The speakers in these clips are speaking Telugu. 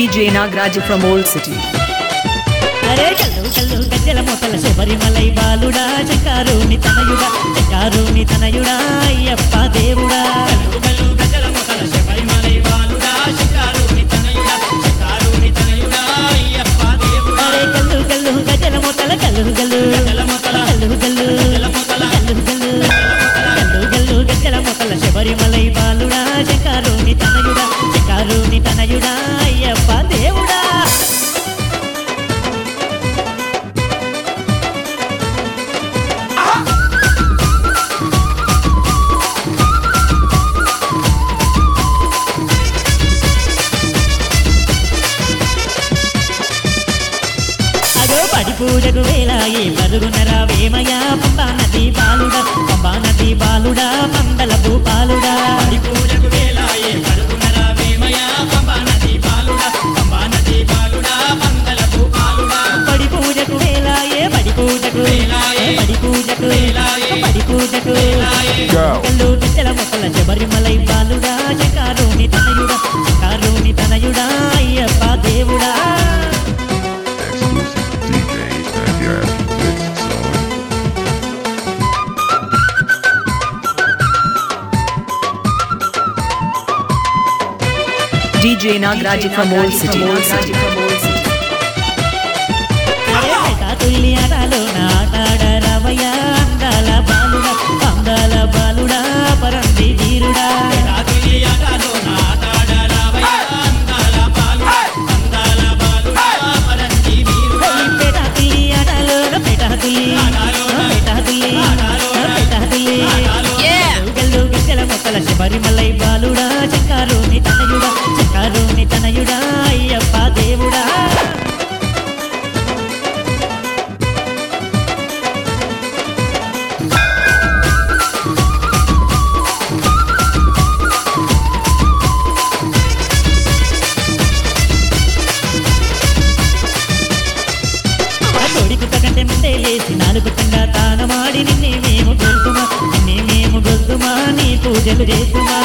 Nagraj from Old City. అరే కల్లు కల్లు గజ్జల మోతల శబరిమలై బాలుడా చకారుని తనయుడా చకారుని తనయుడా అయ్యప్ప దేవుడా కల్లు కల్లు పూజకు వేలాయే పరుగునరా వేమయ్య పంబా నది బాలుడా పంబా నది బాలుడా పందల భూపాలుడా పూజకు వేలాయే పరుగునరా వేమయ పంబా నది బాలుడా పంబా నది బాలుడా పందల భూపాలుడా పడి పూజకు వేలాయే పడి పూజకు వేలాయే. పడి పూజకు వేలాయే. పడి పూజకు తెచ్చల మొక్కల శబరిమలై బాలుడా DJ Nagraj from Old City. కొడుకుత కంటే లేచి నాలుగుతంగా తానమాడి నిన్నే మేము గొల్తుమా నిన్నే మేము గొల్తుమా నీ పూజలు చేతుమా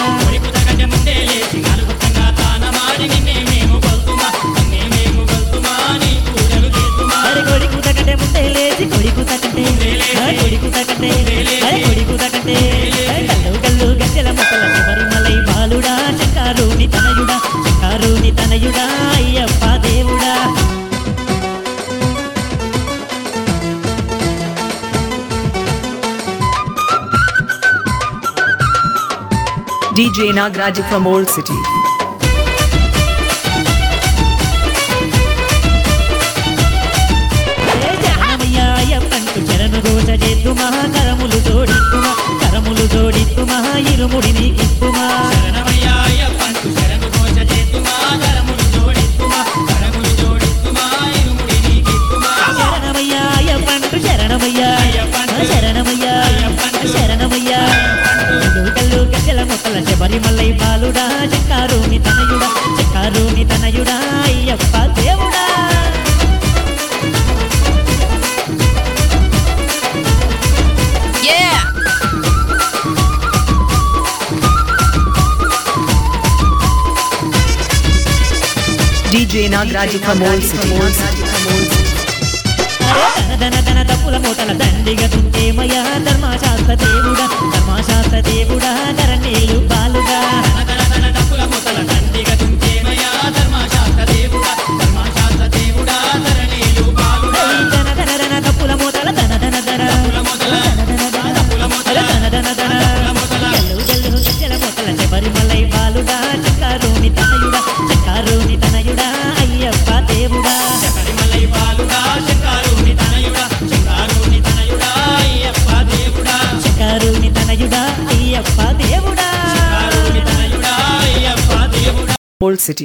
DJ Nagraj from Old City. కరములు జోడిత్తుమా కరములు జోడిత్తుమా ఇరుముడి నీకిత్తుమా శబరిమలై బాలుడా చక్కారుని తనయుడా చక్కారుని తనయుడా అయ్యప్ప దేవుడా. DJ. అరే ధన ధన తప్పుల మూటల దండిగా తుంటేమయ్యా ధర్మశాస్త్ర దేవుడా ధర్మశాస్త్ర దేవుడా. city.